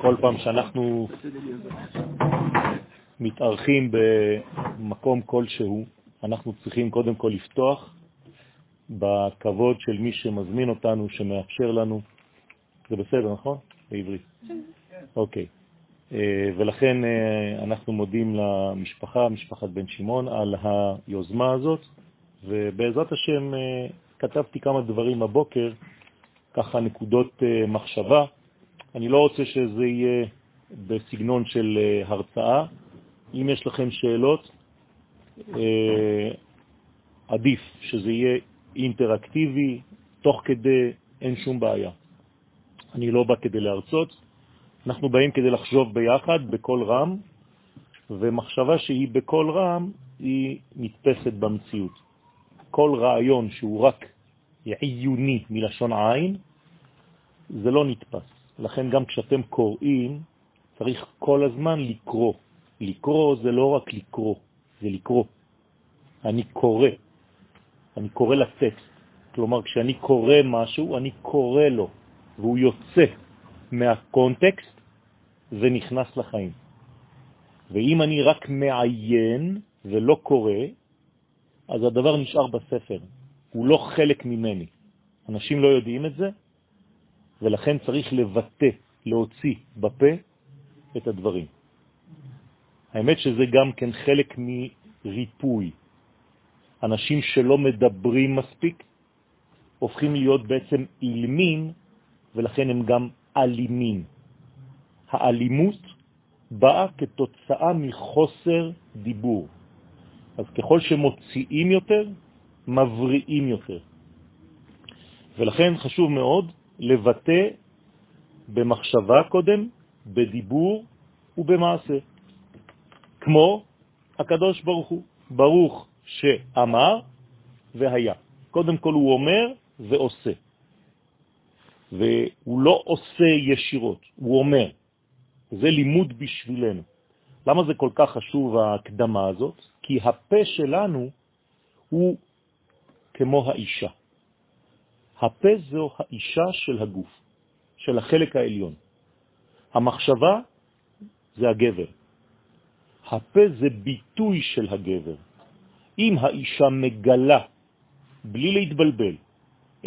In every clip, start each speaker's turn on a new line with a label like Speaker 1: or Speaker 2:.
Speaker 1: כל פעם שאנחנו מתארחים במקום כלשהו, אנחנו צריכים קודם כל לפתוח בכבוד של מי שמזמין אותנו, שמאפשר לנו. זה בסדר, נכון? בעברית. אוקיי. אה, ולכן אה, אנחנו מודים למשפחה, משפחת בן שמעון, על היוזמה הזאת, ובעזרת השם אה, כתבתי כמה דברים הבוקר, ככה נקודות מחשבה. אני לא רוצה שזה יהיה בסגנון של הרצאה. אם יש לכם שאלות, עדיף שזה יהיה אינטראקטיבי, תוך כדי, אין שום בעיה. אני לא בא כדי להרצות, אנחנו באים כדי לחשוב ביחד בכל רם, ומחשבה שהיא בכל רם היא נתפסת במציאות. כל רעיון שהוא רק עיוני מלשון עין, זה לא נתפס. לכן גם כשאתם קוראים, צריך כל הזמן לקרוא. לקרוא זה לא רק לקרוא, זה לקרוא. אני קורא, אני קורא לטקסט. כלומר, כשאני קורא משהו, אני קורא לו, והוא יוצא מהקונטקסט ונכנס לחיים. ואם אני רק מעיין ולא קורא, אז הדבר נשאר בספר, הוא לא חלק ממני. אנשים לא יודעים את זה, ולכן צריך לבטא, להוציא בפה את הדברים. האמת שזה גם כן חלק מריפוי. אנשים שלא מדברים מספיק הופכים להיות בעצם אילמים, ולכן הם גם אלימים. האלימות באה כתוצאה מחוסר דיבור. אז ככל שמוציאים יותר, מבריאים יותר. ולכן חשוב מאוד לבטא במחשבה קודם, בדיבור ובמעשה. כמו הקדוש ברוך הוא, ברוך שאמר והיה. קודם כל הוא אומר ועושה. והוא לא עושה ישירות, הוא אומר. זה לימוד בשבילנו. למה זה כל כך חשוב ההקדמה הזאת? כי הפה שלנו הוא כמו האישה. הפה זו האישה של הגוף, של החלק העליון. המחשבה זה הגבר. הפה זה ביטוי של הגבר. אם האישה מגלה, בלי להתבלבל,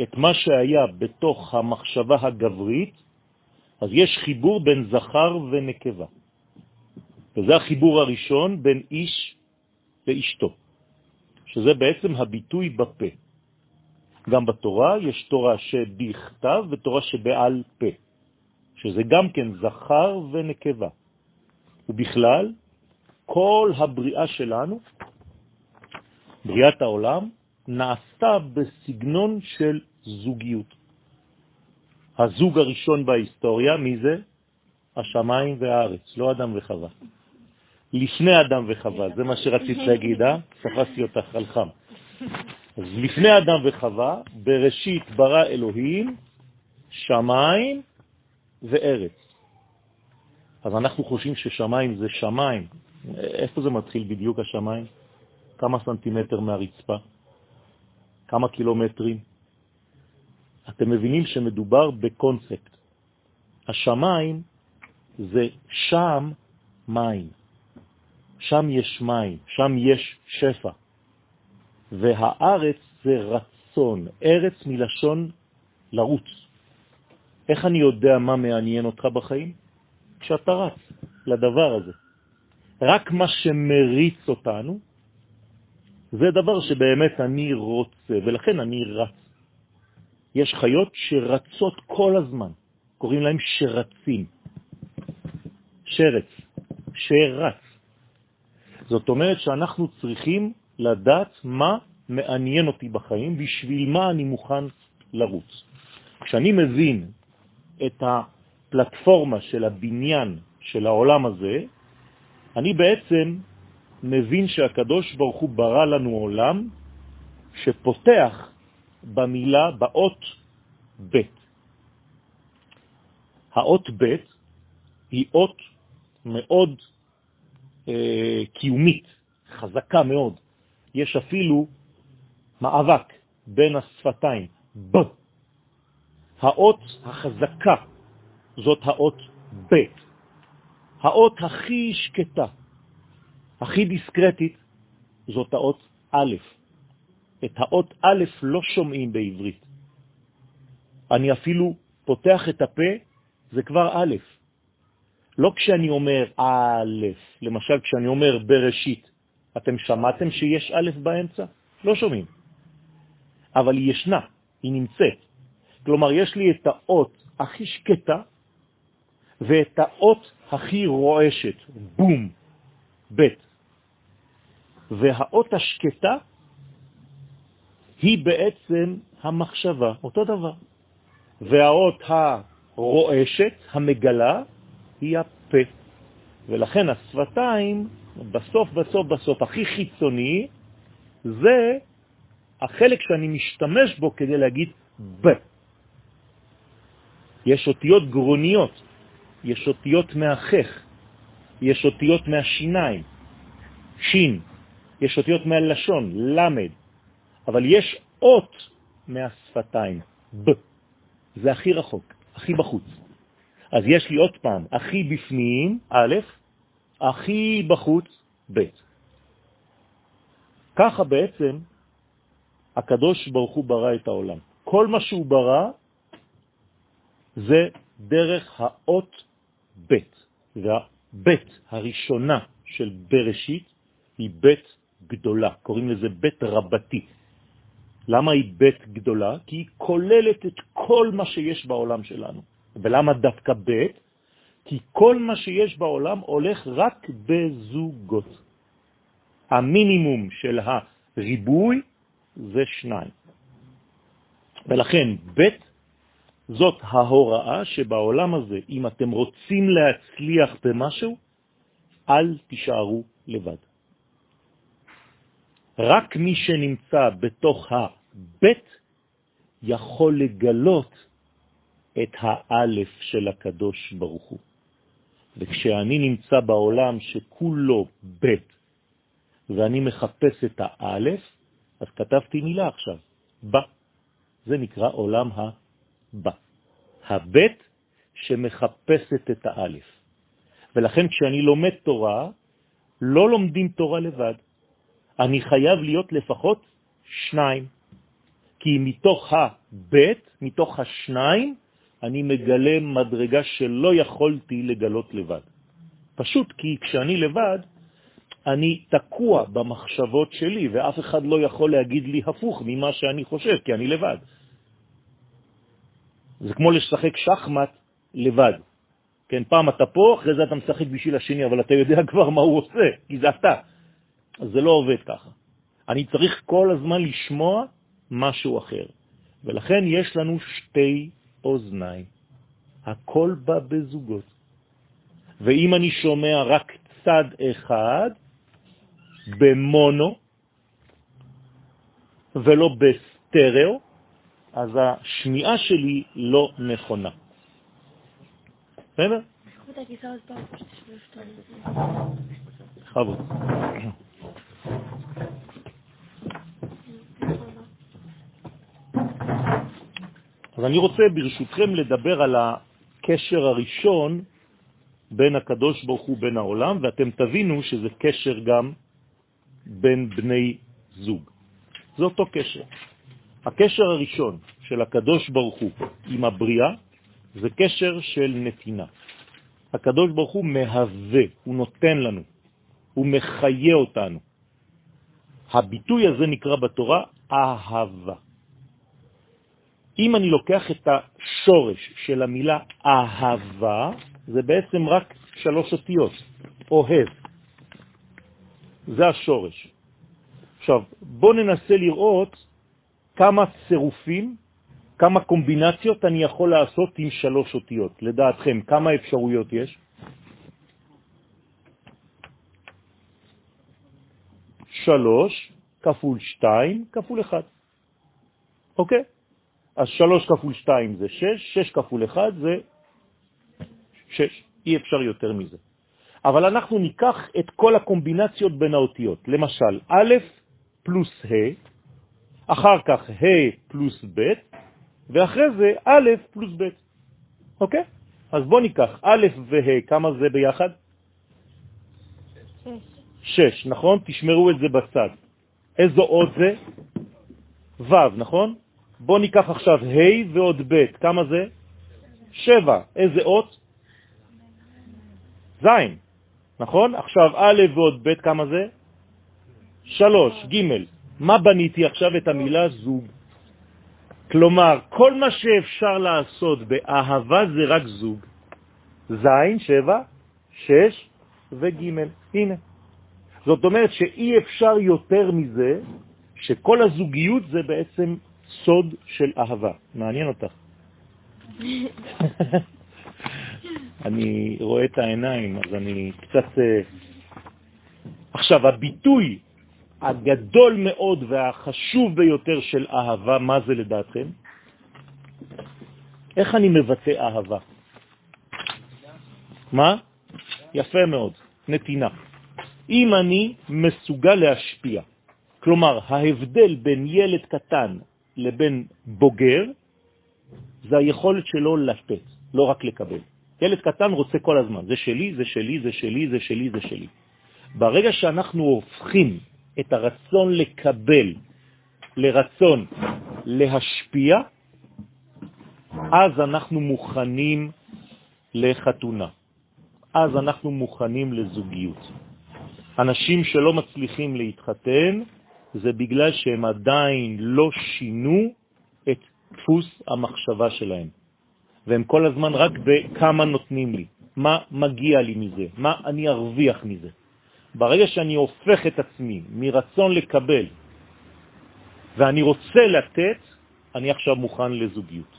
Speaker 1: את מה שהיה בתוך המחשבה הגברית, אז יש חיבור בין זכר ונקבה. וזה החיבור הראשון בין איש לאשתו, שזה בעצם הביטוי בפה. גם בתורה יש תורה שבכתב ותורה שבעל פה, שזה גם כן זכר ונקבה. ובכלל, כל הבריאה שלנו, בריאת העולם, נעשתה בסגנון של זוגיות. הזוג הראשון בהיסטוריה, מי זה? השמיים והארץ, לא אדם וחווה. לפני אדם וחווה, זה מה שרצית להגיד, אה? ספסתי אותך על חם. אז לפני אדם וחווה, בראשית ברא אלוהים שמיים וארץ. אז אנחנו חושבים ששמיים זה שמיים. איפה זה מתחיל בדיוק השמיים? כמה סנטימטר מהרצפה? כמה קילומטרים? אתם מבינים שמדובר בקונספט. השמיים זה שם מים. שם יש מים, שם יש שפע. והארץ זה רצון, ארץ מלשון לרוץ. איך אני יודע מה מעניין אותך בחיים? כשאתה רץ לדבר הזה. רק מה שמריץ אותנו, זה דבר שבאמת אני רוצה, ולכן אני רץ. יש חיות שרצות כל הזמן, קוראים להם שרצים. שרץ, שרץ. זאת אומרת שאנחנו צריכים לדעת מה מעניין אותי בחיים, בשביל מה אני מוכן לרוץ. כשאני מבין את הפלטפורמה של הבניין של העולם הזה, אני בעצם מבין שהקדוש ברוך הוא ברא לנו עולם שפותח במילה, באות ב'. האות ב' היא אות מאוד אה, קיומית, חזקה מאוד. יש אפילו מאבק בין השפתיים, ב. האות החזקה זאת האות ב', האות הכי שקטה, הכי דיסקרטית, זאת האות א'. את האות א' לא שומעים בעברית. אני אפילו פותח את הפה, זה כבר א'. לא כשאני אומר א', למשל כשאני אומר בראשית, אתם שמעתם שיש א' באמצע? לא שומעים. אבל היא ישנה, היא נמצאת. כלומר, יש לי את האות הכי שקטה ואת האות הכי רועשת, בום, ב'. והאות השקטה היא בעצם המחשבה, אותו דבר. והאות הרועשת, המגלה, היא הפה. ולכן השפתיים, בסוף בסוף בסוף, הכי חיצוני, זה החלק שאני משתמש בו כדי להגיד ב. יש אותיות גרוניות, יש אותיות מהחך, יש אותיות מהשיניים, שין, יש אותיות מהלשון, למד, אבל יש אות מהשפתיים, ב. זה הכי רחוק, הכי בחוץ. אז יש לי עוד פעם, הכי בפנים, א', הכי בחוץ, ב'. ככה בעצם הקדוש ברוך הוא ברא את העולם. כל מה שהוא ברא זה דרך האות ב', והב' הראשונה של בראשית היא ב' גדולה, קוראים לזה ב' רבתי. למה היא ב' גדולה? כי היא כוללת את כל מה שיש בעולם שלנו. ולמה דווקא ב'? כי כל מה שיש בעולם הולך רק בזוגות. המינימום של הריבוי זה שניים. ולכן ב' זאת ההוראה שבעולם הזה, אם אתם רוצים להצליח במשהו, אל תישארו לבד. רק מי שנמצא בתוך הבית יכול לגלות את האלף של הקדוש ברוך הוא. וכשאני נמצא בעולם שכולו בית, ואני מחפש את האלף, אז כתבתי מילה עכשיו, בא. זה נקרא עולם הבא. הבית שמחפשת את האלף. ולכן כשאני לומד תורה, לא לומדים תורה לבד. אני חייב להיות לפחות שניים. כי מתוך הבית, מתוך השניים, אני מגלה מדרגה שלא יכולתי לגלות לבד. פשוט כי כשאני לבד, אני תקוע במחשבות שלי, ואף אחד לא יכול להגיד לי הפוך ממה שאני חושב, כי אני לבד. זה כמו לשחק שחמט לבד. כן, פעם אתה פה, אחרי זה אתה משחק בשביל השני, אבל אתה יודע כבר מה הוא עושה, כי זה אתה. אז זה לא עובד ככה. אני צריך כל הזמן לשמוע משהו אחר. ולכן יש לנו שתי אוזניים. הכל בא בזוגות. ואם אני שומע רק צד אחד, במונו ולא בסטריאו, אז השמיעה שלי לא נכונה. בסדר? בכבוד. אז אני רוצה ברשותכם לדבר על הקשר הראשון בין הקדוש ברוך הוא בין העולם, ואתם תבינו שזה קשר גם בין בני זוג. זה אותו קשר. הקשר הראשון של הקדוש ברוך הוא עם הבריאה זה קשר של נתינה. הקדוש ברוך הוא מהווה, הוא נותן לנו, הוא מחיה אותנו. הביטוי הזה נקרא בתורה אהבה. אם אני לוקח את השורש של המילה אהבה, זה בעצם רק שלוש אותיות, אוהב. זה השורש. עכשיו, בואו ננסה לראות כמה צירופים, כמה קומבינציות אני יכול לעשות עם שלוש אותיות. לדעתכם, כמה אפשרויות יש? שלוש כפול שתיים כפול אחד. אוקיי? אז שלוש כפול שתיים זה שש, שש כפול אחד זה שש. אי אפשר יותר מזה. אבל אנחנו ניקח את כל הקומבינציות בין האותיות. למשל, א' פלוס ה', אחר כך ה' פלוס ב', ואחרי זה א' פלוס ב'. אוקיי? אז בוא ניקח א' וה', כמה זה ביחד? שש, נכון? תשמרו את זה בצד. איזו אות זה? ו', נכון? בוא ניקח עכשיו ה' ועוד ב', כמה זה? שבע. איזה אות? ז', נכון? עכשיו א' ועוד ב', כמה זה? שלוש, ג'. מה בניתי עכשיו את המילה זוג? כלומר, כל מה שאפשר לעשות באהבה זה רק זוג. ז', שבע, שש וג'. הנה. זאת אומרת שאי אפשר יותר מזה, שכל הזוגיות זה בעצם סוד של אהבה. מעניין אותך. אני רואה את העיניים, אז אני קצת... אה, עכשיו, הביטוי הגדול מאוד והחשוב ביותר של אהבה, מה זה לדעתכם? איך אני מבטא אהבה? מה? יפה מאוד, נתינה. אם אני מסוגל להשפיע, כלומר, ההבדל בין ילד קטן לבין בוגר, זה היכולת שלו לתת, לא רק לקבל. ילד קטן רוצה כל הזמן, זה שלי, זה שלי, זה שלי, זה שלי, זה שלי. ברגע שאנחנו הופכים את הרצון לקבל לרצון להשפיע, אז אנחנו מוכנים לחתונה. אז אנחנו מוכנים לזוגיות. אנשים שלא מצליחים להתחתן, זה בגלל שהם עדיין לא שינו את דפוס המחשבה שלהם. והם כל הזמן רק בכמה נותנים לי, מה מגיע לי מזה, מה אני ארוויח מזה. ברגע שאני הופך את עצמי מרצון לקבל ואני רוצה לתת, אני עכשיו מוכן לזוגיות.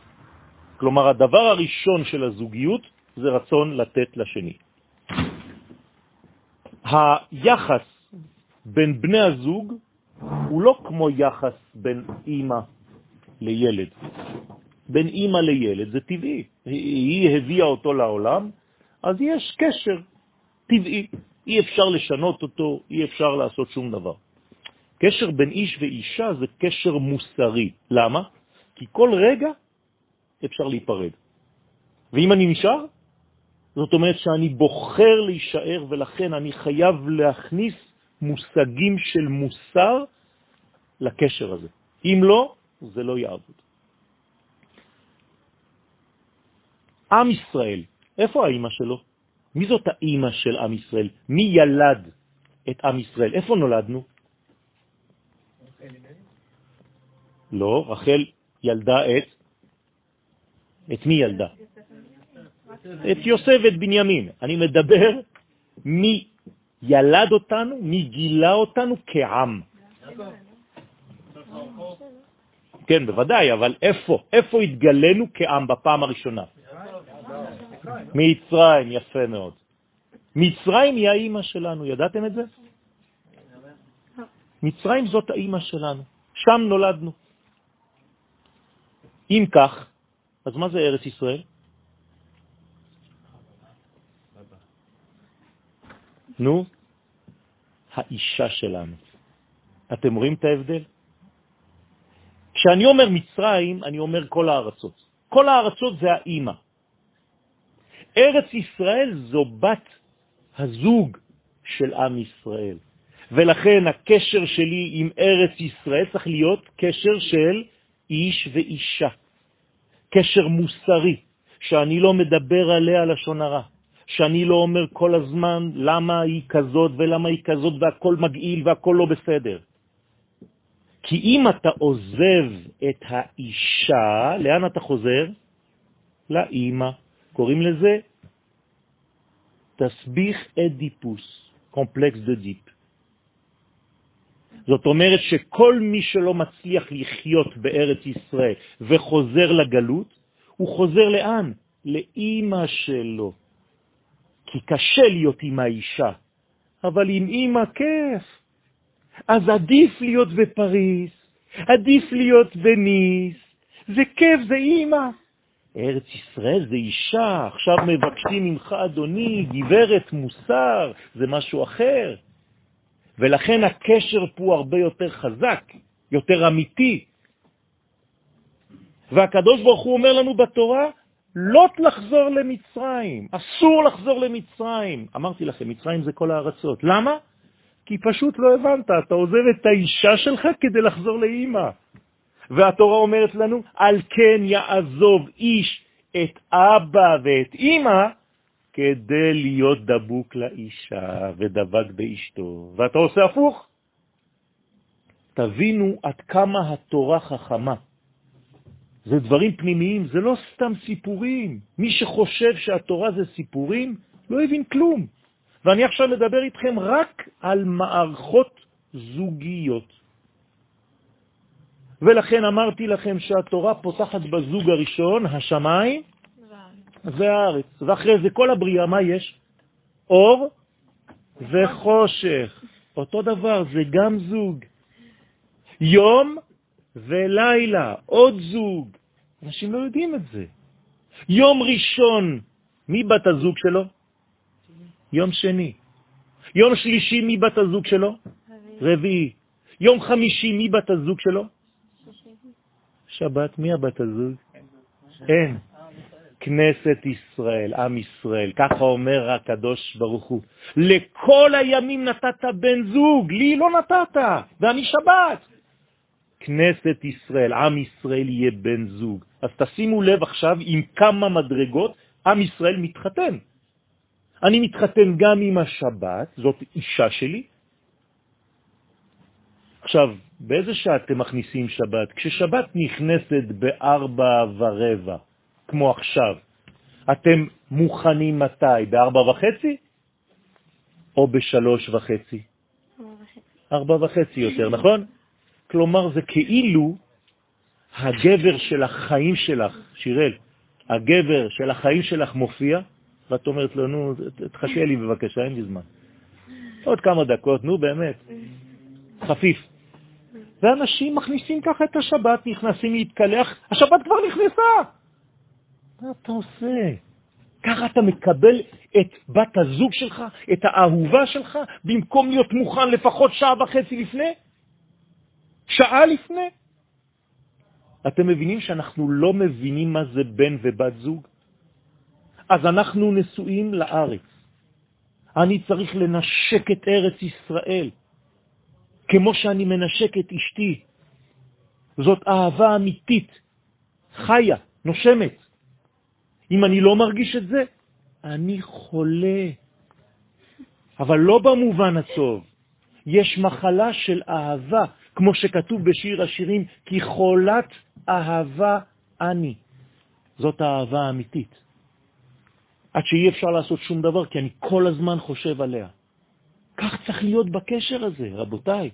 Speaker 1: כלומר, הדבר הראשון של הזוגיות זה רצון לתת לשני. היחס בין בני הזוג הוא לא כמו יחס בין אימא לילד. בין אימא לילד זה טבעי. היא הביאה אותו לעולם, אז יש קשר טבעי. אי אפשר לשנות אותו, אי אפשר לעשות שום דבר. קשר בין איש ואישה זה קשר מוסרי. למה? כי כל רגע אפשר להיפרד. ואם אני נשאר, זאת אומרת שאני בוחר להישאר, ולכן אני חייב להכניס מושגים של מוסר לקשר הזה. אם לא, זה לא יעבוד. עם ישראל, איפה האימא שלו? מי זאת האימא של עם ישראל? מי ילד את עם ישראל? איפה נולדנו? לא, רחל ילדה את... את מי ילדה? את יוסף ואת בנימין. אני מדבר מי ילד אותנו, מי גילה אותנו כעם. כן, בוודאי, אבל איפה? איפה התגלנו כעם בפעם הראשונה? מצרים, יפה מאוד. מצרים היא האימא שלנו, ידעתם את זה? מצרים זאת האימא שלנו, שם נולדנו. אם כך, אז מה זה ארץ ישראל? נו, האישה שלנו. אתם רואים את ההבדל? כשאני אומר מצרים, אני אומר כל הארצות. כל הארצות זה האימא. ארץ ישראל זו בת הזוג של עם ישראל. ולכן הקשר שלי עם ארץ ישראל צריך להיות קשר של איש ואישה, קשר מוסרי, שאני לא מדבר עליה לשון הרע, שאני לא אומר כל הזמן למה היא כזאת ולמה היא כזאת והכל מגעיל והכל לא בסדר. כי אם אתה עוזב את האישה, לאן אתה חוזר? לאימא. קוראים לזה תסביך אדיפוס, complexe d'Œdipe. זאת אומרת שכל מי שלא מצליח לחיות בארץ ישראל וחוזר לגלות, הוא חוזר לאן? לאימא שלו. כי קשה להיות עם האישה, אבל עם אימא כיף. אז עדיף להיות בפריס, עדיף להיות בניס, זה כיף, זה אימא. ארץ ישראל זה אישה, עכשיו מבקשים ממך, אדוני, גברת, מוסר, זה משהו אחר. ולכן הקשר פה הרבה יותר חזק, יותר אמיתי. והקדוש ברוך הוא אומר לנו בתורה, לא לחזור למצרים, אסור לחזור למצרים. אמרתי לכם, מצרים זה כל הארצות. למה? כי פשוט לא הבנת, אתה עוזב את האישה שלך כדי לחזור לאימא. והתורה אומרת לנו, על כן יעזוב איש את אבא ואת אימא כדי להיות דבוק לאישה ודבק באשתו. ואתה עושה הפוך. תבינו עד כמה התורה חכמה. זה דברים פנימיים, זה לא סתם סיפורים. מי שחושב שהתורה זה סיפורים, לא הבין כלום. ואני עכשיו מדבר איתכם רק על מערכות זוגיות. ולכן אמרתי לכם שהתורה פותחת בזוג הראשון, השמיים והארץ. ואחרי זה כל הבריאה, מה יש? אור וחושך. אותו דבר, זה גם זוג. יום ולילה, עוד זוג. אנשים לא יודעים את זה. יום ראשון, מי בת הזוג שלו? יום שני. יום שלישי, מי בת הזוג שלו? רביעי. יום חמישי, מי בת הזוג שלו? שבת, מי הבת הזוג? אין. כנסת ישראל, עם ישראל, ככה אומר הקדוש ברוך הוא. לכל הימים נתת בן זוג, לי לא נתת, ואני שבת. כנסת ישראל, עם ישראל יהיה בן זוג. אז תשימו לב עכשיו עם כמה מדרגות עם ישראל מתחתן. אני מתחתן גם עם השבת, זאת אישה שלי. עכשיו, באיזה שעה אתם מכניסים שבת? כששבת נכנסת בארבע ורבע, כמו עכשיו, אתם מוכנים מתי? בארבע וחצי? או בשלוש וחצי? ארבע וחצי יותר, נכון? כלומר, זה כאילו הגבר של החיים שלך, שירל, הגבר של החיים שלך מופיע, ואת אומרת לו, נו, תחכה לי בבקשה, אין לי זמן. עוד כמה דקות, נו באמת, חפיף. ואנשים מכניסים ככה את השבת, נכנסים להתקלח, השבת כבר נכנסה. מה אתה עושה? ככה אתה מקבל את בת הזוג שלך, את האהובה שלך, במקום להיות מוכן לפחות שעה וחצי לפני? שעה לפני? אתם מבינים שאנחנו לא מבינים מה זה בן ובת זוג? אז אנחנו נשואים לארץ. אני צריך לנשק את ארץ ישראל, כמו שאני מנשק את אשתי. זאת אהבה אמיתית, חיה, נושמת. אם אני לא מרגיש את זה, אני חולה. אבל לא במובן הטוב. יש מחלה של אהבה, כמו שכתוב בשיר השירים, כי חולת אהבה אני. זאת האהבה האמיתית. עד שאי אפשר לעשות שום דבר, כי אני כל הזמן חושב עליה. כך צריך להיות בקשר הזה, רבותיי.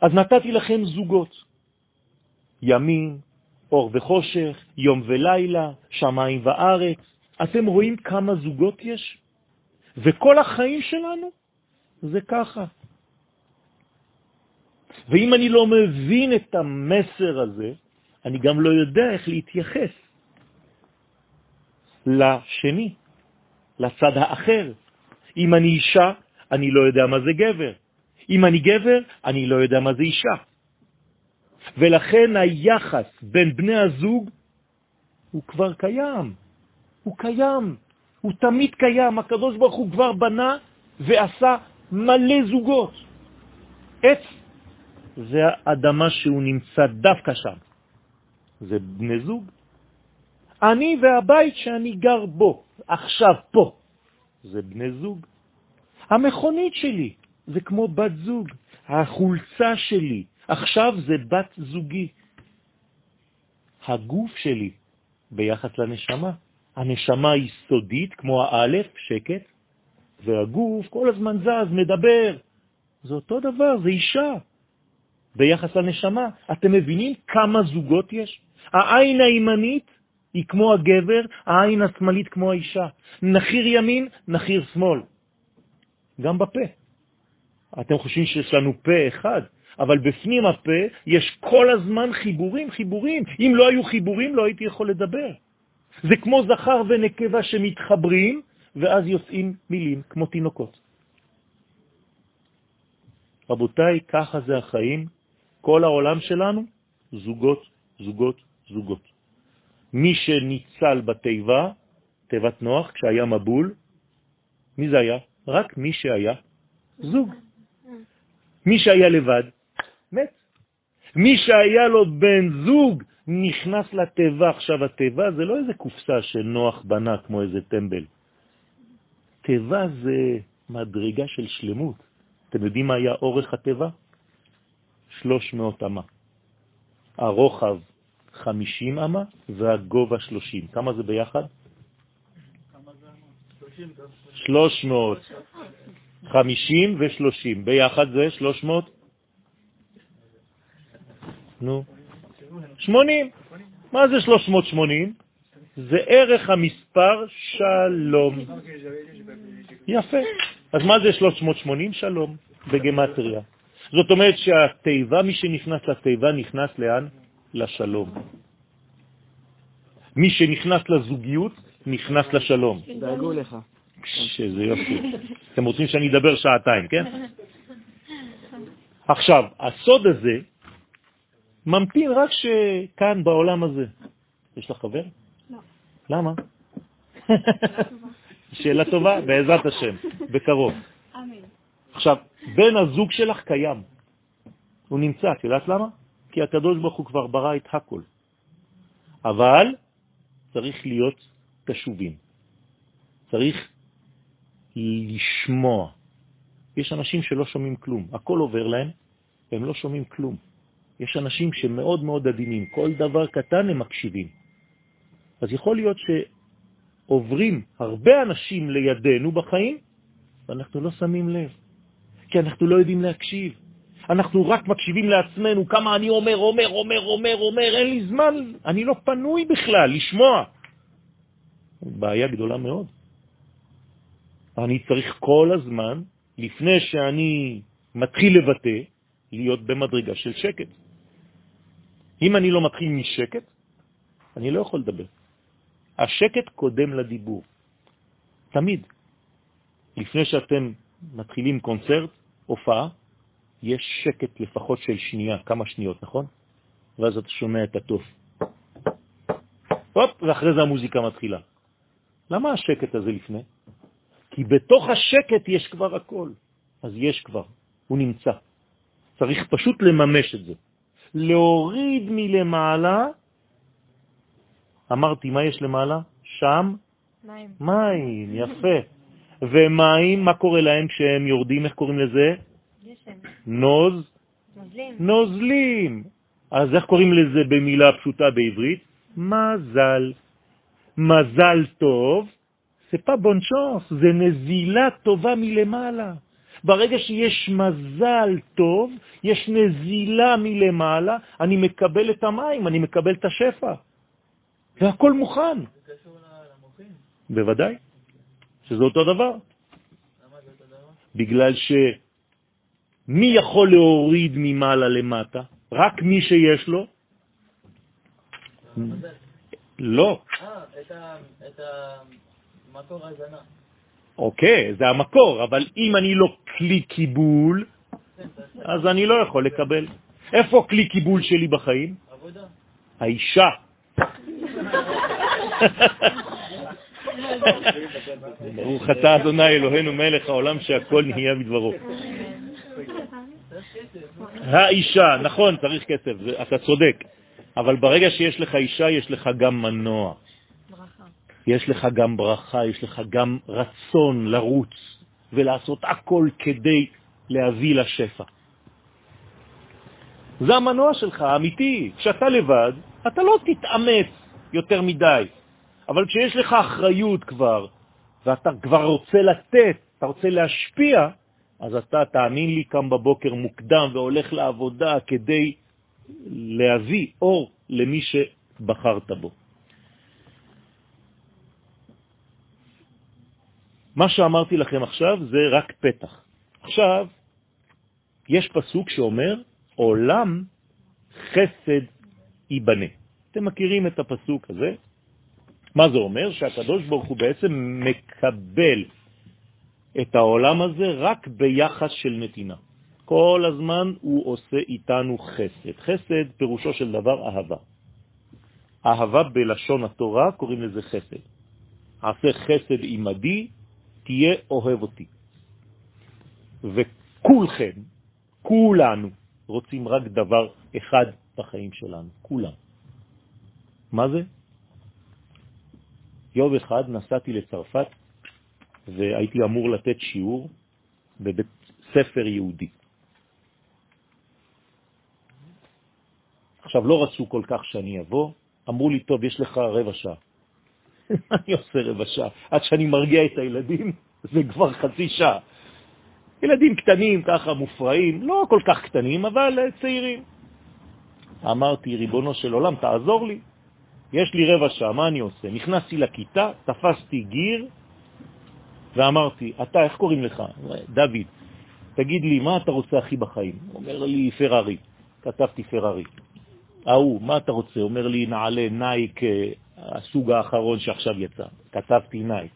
Speaker 1: אז נתתי לכם זוגות, ימים, אור וחושך, יום ולילה, שמיים וארץ. אתם רואים כמה זוגות יש? וכל החיים שלנו זה ככה. ואם אני לא מבין את המסר הזה, אני גם לא יודע איך להתייחס לשני, לצד האחר. אם אני אישה, אני לא יודע מה זה גבר. אם אני גבר, אני לא יודע מה זה אישה. ולכן היחס בין בני הזוג הוא כבר קיים. הוא קיים. הוא תמיד קיים. הקדוש ברוך הוא כבר בנה ועשה מלא זוגות. עץ זה האדמה שהוא נמצא דווקא שם. זה בני זוג. אני והבית שאני גר בו, עכשיו פה, זה בני זוג. המכונית שלי זה כמו בת זוג. החולצה שלי עכשיו זה בת זוגי. הגוף שלי ביחס לנשמה. הנשמה היא סודית, כמו האלף, שקט, והגוף כל הזמן זז, מדבר. זה אותו דבר, זה אישה. ביחס לנשמה, אתם מבינים כמה זוגות יש? העין הימנית היא כמו הגבר, העין השמאלית כמו האישה. נחיר ימין, נחיר שמאל. גם בפה. אתם חושבים שיש לנו פה אחד, אבל בפנים הפה יש כל הזמן חיבורים, חיבורים. אם לא היו חיבורים, לא הייתי יכול לדבר. זה כמו זכר ונקבה שמתחברים, ואז יוצאים מילים כמו תינוקות. רבותיי, ככה זה החיים. כל העולם שלנו, זוגות, זוגות, זוגות. מי שניצל בתיבה, תיבת נוח, כשהיה מבול, מי זה היה? רק מי שהיה זוג. מי שהיה לבד, מת. מי שהיה לו בן זוג נכנס לתיבה. עכשיו, התיבה זה לא איזה קופסה שנוח בנה כמו איזה טמבל. תיבה זה מדרגה של שלמות. אתם יודעים מה היה אורך התיבה? 300 אמה. הרוחב 50 אמה והגובה 30. כמה זה ביחד? 300. 50 ו-30. ביחד זה 300? נו, 80. מה זה 380? זה ערך המספר שלום. יפה. אז מה זה 380? שלום, בגמטריה. זאת אומרת שהתיבה, מי שנכנס לתיבה נכנס לאן? לשלום. מי שנכנס לזוגיות נכנס לשלום.
Speaker 2: דאגו לך.
Speaker 1: שזה יופי. אתם רוצים שאני אדבר שעתיים, כן? עכשיו, הסוד הזה ממתין רק שכאן בעולם הזה. יש לך חבר?
Speaker 3: לא.
Speaker 1: למה? שאלה טובה, בעזרת השם, בקרוב.
Speaker 3: אמן.
Speaker 1: עכשיו, בן הזוג שלך קיים. הוא נמצא, את יודעת למה? כי הקדוש ברוך הוא כבר ברא את הכל. אבל צריך להיות קשובים. צריך לשמוע. יש אנשים שלא שומעים כלום, הכל עובר להם, הם לא שומעים כלום. יש אנשים שמאוד מאוד עדינים, כל דבר קטן הם מקשיבים. אז יכול להיות שעוברים הרבה אנשים לידינו בחיים, ואנחנו לא שמים לב, כי אנחנו לא יודעים להקשיב. אנחנו רק מקשיבים לעצמנו, כמה אני אומר, אומר, אומר, אומר, אומר, אין לי זמן, אני לא פנוי בכלל לשמוע. בעיה גדולה מאוד. אני צריך כל הזמן, לפני שאני מתחיל לבטא, להיות במדרגה של שקט. אם אני לא מתחיל משקט, אני לא יכול לדבר. השקט קודם לדיבור. תמיד. לפני שאתם מתחילים קונצרט, הופעה, יש שקט לפחות של שנייה, כמה שניות, נכון? ואז אתה שומע את הטוף. הופ, ואחרי זה המוזיקה מתחילה. למה השקט הזה לפני? כי בתוך השקט יש כבר הכל. אז יש כבר, הוא נמצא. צריך פשוט לממש את זה. להוריד מלמעלה, אמרתי, מה יש למעלה? שם?
Speaker 3: מים.
Speaker 1: מים, יפה. ומים, מה קורה להם כשהם יורדים? איך קוראים לזה? נוז,
Speaker 3: נוזלים.
Speaker 1: אז איך קוראים לזה במילה פשוטה בעברית? מזל. מזל טוב, זה pas bonne chance, זה נזילה טובה מלמעלה. ברגע שיש מזל טוב, יש נזילה מלמעלה, אני מקבל את המים, אני מקבל את השפע. והכל מוכן.
Speaker 2: זה קשור למוחים?
Speaker 1: בוודאי, שזה אותו דבר.
Speaker 2: למה זה אותו דבר?
Speaker 1: בגלל שמי יכול להוריד ממעלה למטה? רק מי שיש לו? לא.
Speaker 2: אה, את המקור ההזנה.
Speaker 1: אוקיי, זה המקור, אבל אם אני לא כלי קיבול. אז אני לא יכול לקבל. איפה כלי קיבול שלי בחיים?
Speaker 2: עבודה.
Speaker 1: האישה. ברוך אתה אדוני אלוהינו מלך העולם שהכל נהיה בדברו. האישה, נכון, צריך כסף, אתה צודק, אבל ברגע שיש לך אישה, יש לך גם מנוע,
Speaker 3: ברכה.
Speaker 1: יש לך גם ברכה, יש לך גם רצון לרוץ ולעשות הכל כדי להביא לשפע. זה המנוע שלך, האמיתי. כשאתה לבד, אתה לא תתאמץ יותר מדי, אבל כשיש לך אחריות כבר, ואתה כבר רוצה לתת, אתה רוצה להשפיע, אז אתה, תאמין לי, קם בבוקר מוקדם והולך לעבודה כדי להביא אור למי שבחרת בו. מה שאמרתי לכם עכשיו זה רק פתח. עכשיו, יש פסוק שאומר, עולם חסד ייבנה. אתם מכירים את הפסוק הזה? מה זה אומר? שהקדוש ברוך הוא בעצם מקבל את העולם הזה רק ביחס של נתינה. כל הזמן הוא עושה איתנו חסד. חסד פירושו של דבר אהבה. אהבה בלשון התורה, קוראים לזה חסד. עשה חסד עמדי, תהיה אוהב אותי. וכולכם, כולנו, רוצים רק דבר אחד בחיים שלנו, כולם. מה זה? יום אחד נסעתי לצרפת והייתי אמור לתת שיעור בבית ספר יהודי. עכשיו, לא רצו כל כך שאני אבוא, אמרו לי, טוב, יש לך רבע שעה. מה אני עושה רבע שעה? עד שאני מרגיע את הילדים, זה כבר חצי שעה. ילדים קטנים, ככה מופרעים, לא כל כך קטנים, אבל צעירים. אמרתי, ריבונו של עולם, תעזור לי. יש לי רבע שעה, מה אני עושה? נכנסתי לכיתה, תפסתי גיר ואמרתי, אתה, איך קוראים לך? דוד, תגיד לי, מה אתה רוצה הכי בחיים? אומר לי, פרארי. כתבתי פרארי. ההוא, מה אתה רוצה? אומר לי, נעלה נייק, אה, הסוג האחרון שעכשיו יצא. כתבתי נייק.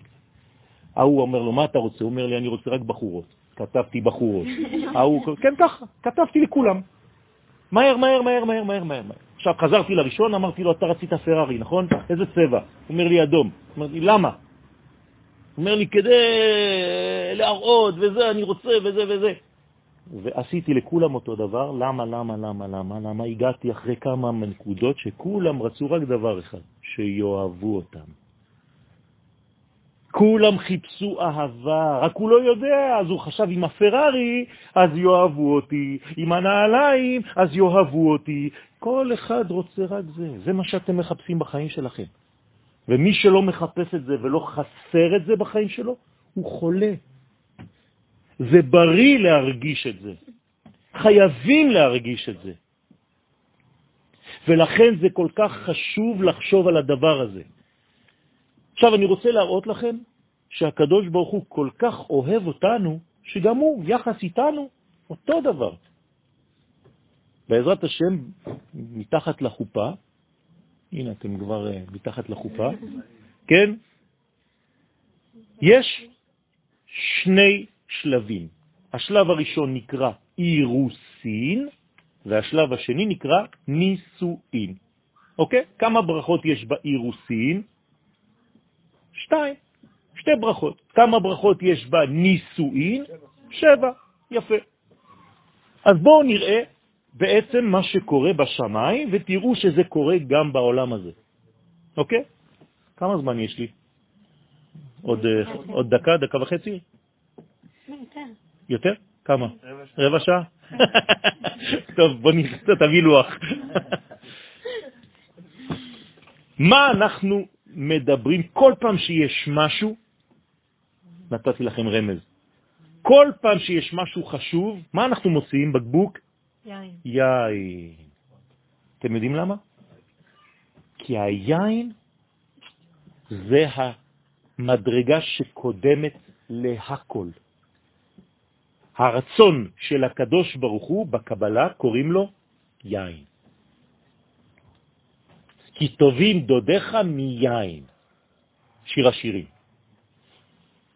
Speaker 1: ההוא אומר לו, מה אתה רוצה? הוא אומר לי, אני רוצה רק בחורות. כתבתי בחורות. ההוא, כן, ככה, כתבתי לכולם. מהר, מהר, מהר, מהר, מהר, מהר. עכשיו חזרתי לראשון, אמרתי לו, אתה רצית פרארי, נכון? איזה צבע? הוא אומר לי, אדום. אמרתי, למה? אומר לי, כדי להראות, וזה, אני רוצה, וזה וזה. ועשיתי לכולם אותו דבר, למה, למה, למה, למה, למה הגעתי אחרי כמה נקודות שכולם רצו רק דבר אחד, שיואהבו אותם. כולם חיפשו אהבה, רק הוא לא יודע, אז הוא חשב עם הפרארי, אז יאהבו אותי, עם הנעליים, אז יאהבו אותי. כל אחד רוצה רק זה, זה מה שאתם מחפשים בחיים שלכם. ומי שלא מחפש את זה ולא חסר את זה בחיים שלו, הוא חולה. זה בריא להרגיש את זה. חייבים להרגיש את זה. ולכן זה כל כך חשוב לחשוב על הדבר הזה. עכשיו אני רוצה להראות לכם שהקדוש ברוך הוא כל כך אוהב אותנו, שגם הוא, יחס איתנו, אותו דבר. בעזרת השם, מתחת לחופה, הנה אתם כבר uh, מתחת לחופה, כן? יש שני שלבים. השלב הראשון נקרא אירוסין, והשלב השני נקרא נישואין. אוקיי? כמה ברכות יש באירוסין? שתיים, שתי ברכות. כמה ברכות יש בה נישואין? שבע. יפה. אז בואו נראה בעצם מה שקורה בשמיים, ותראו שזה קורה גם בעולם הזה. אוקיי? כמה זמן יש לי? עוד, עוד דקה, דקה וחצי? יותר. כמה? רבע שעה? טוב, בוא נכתוב, תביא לוח. מה אנחנו מדברים כל פעם שיש משהו, נתתי לכם רמז, כל פעם שיש משהו חשוב, מה אנחנו מוציאים? בקבוק?
Speaker 3: יין.
Speaker 1: אתם יודעים למה? כי היין זה המדרגה שקודמת להכל. הרצון של הקדוש ברוך הוא בקבלה קוראים לו יין. כי טובים דודיך מיין. שיר השירים.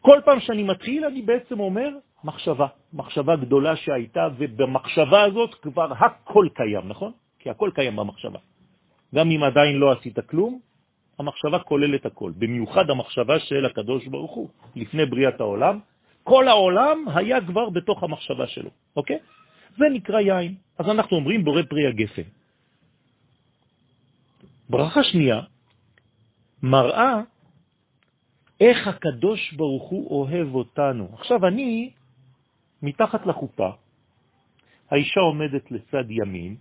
Speaker 1: כל פעם שאני מתחיל אני בעצם אומר מחשבה, מחשבה גדולה שהייתה, ובמחשבה הזאת כבר הכל קיים, נכון? כי הכל קיים במחשבה. גם אם עדיין לא עשית כלום, המחשבה כוללת הכל, במיוחד המחשבה של הקדוש ברוך הוא. לפני בריאת העולם, כל העולם היה כבר בתוך המחשבה שלו, אוקיי? זה נקרא יין. אז אנחנו אומרים בורא פרי הגפן. ברכה שנייה מראה איך הקדוש ברוך הוא אוהב אותנו. עכשיו אני, מתחת לחופה, האישה עומדת לצד ימין,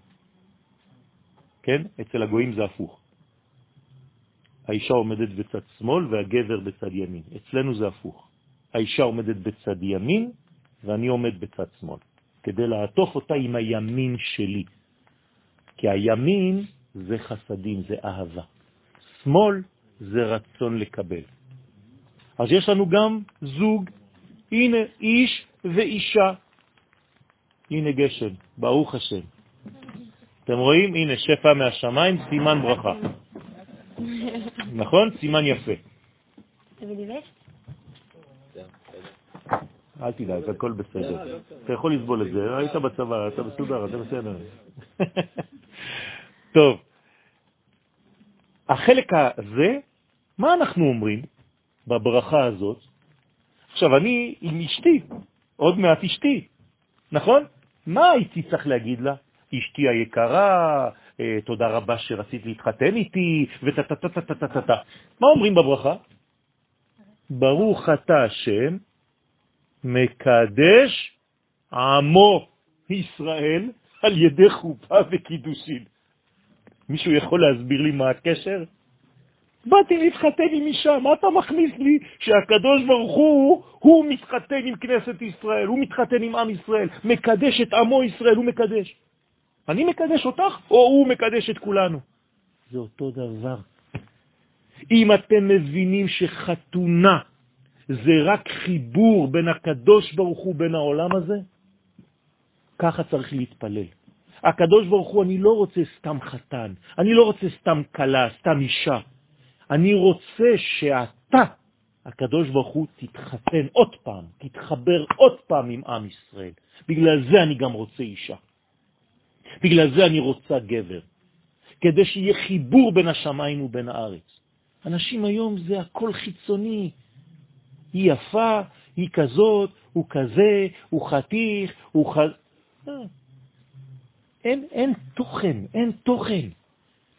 Speaker 1: כן? אצל הגויים זה הפוך. האישה עומדת בצד שמאל והגבר בצד ימין. אצלנו זה הפוך. האישה עומדת בצד ימין ואני עומד בצד שמאל, כדי לעטוף אותה עם הימין שלי. כי הימין זה חסדים, זה אהבה. שמאל זה רצון לקבל. אז יש לנו גם זוג, הנה איש ואישה. הנה גשם, ברוך השם. אתם רואים? הנה שפע מהשמיים, סימן ברכה. נכון? סימן יפה. אל תדאג, הכל בסדר. אתה יכול לסבול את זה, היית בצבא, אתה מסודר, אתה בסדר. טוב, החלק הזה, מה אנחנו אומרים בברכה הזאת? עכשיו, אני עם אשתי, עוד מעט אשתי, נכון? מה הייתי צריך להגיד לה? אשתי היקרה, אה, תודה רבה שרצית להתחתן איתי, וטה-טה-טה-טה-טה-טה. מה אומרים בברכה? ברוך אתה השם, מקדש עמו ישראל על ידי חופה וקידושין. מישהו יכול להסביר לי מה הקשר? באתי להתחתן עם אישה, מה אתה מכניס לי שהקדוש ברוך הוא, הוא מתחתן עם כנסת ישראל, הוא מתחתן עם עם ישראל, מקדש את עמו ישראל, הוא מקדש. אני מקדש אותך, או הוא מקדש את כולנו? זה אותו דבר. אם אתם מבינים שחתונה זה רק חיבור בין הקדוש ברוך הוא, בין העולם הזה, ככה צריך להתפלל. הקדוש ברוך הוא, אני לא רוצה סתם חתן, אני לא רוצה סתם קלה, סתם אישה. אני רוצה שאתה, הקדוש ברוך הוא, תתחתן עוד פעם, תתחבר עוד פעם עם עם ישראל. בגלל זה אני גם רוצה אישה. בגלל זה אני רוצה גבר. כדי שיהיה חיבור בין השמיים ובין הארץ. אנשים היום זה הכל חיצוני. היא יפה, היא כזאת, הוא כזה, הוא חתיך, הוא ח... אה. אין, אין תוכן, אין תוכן.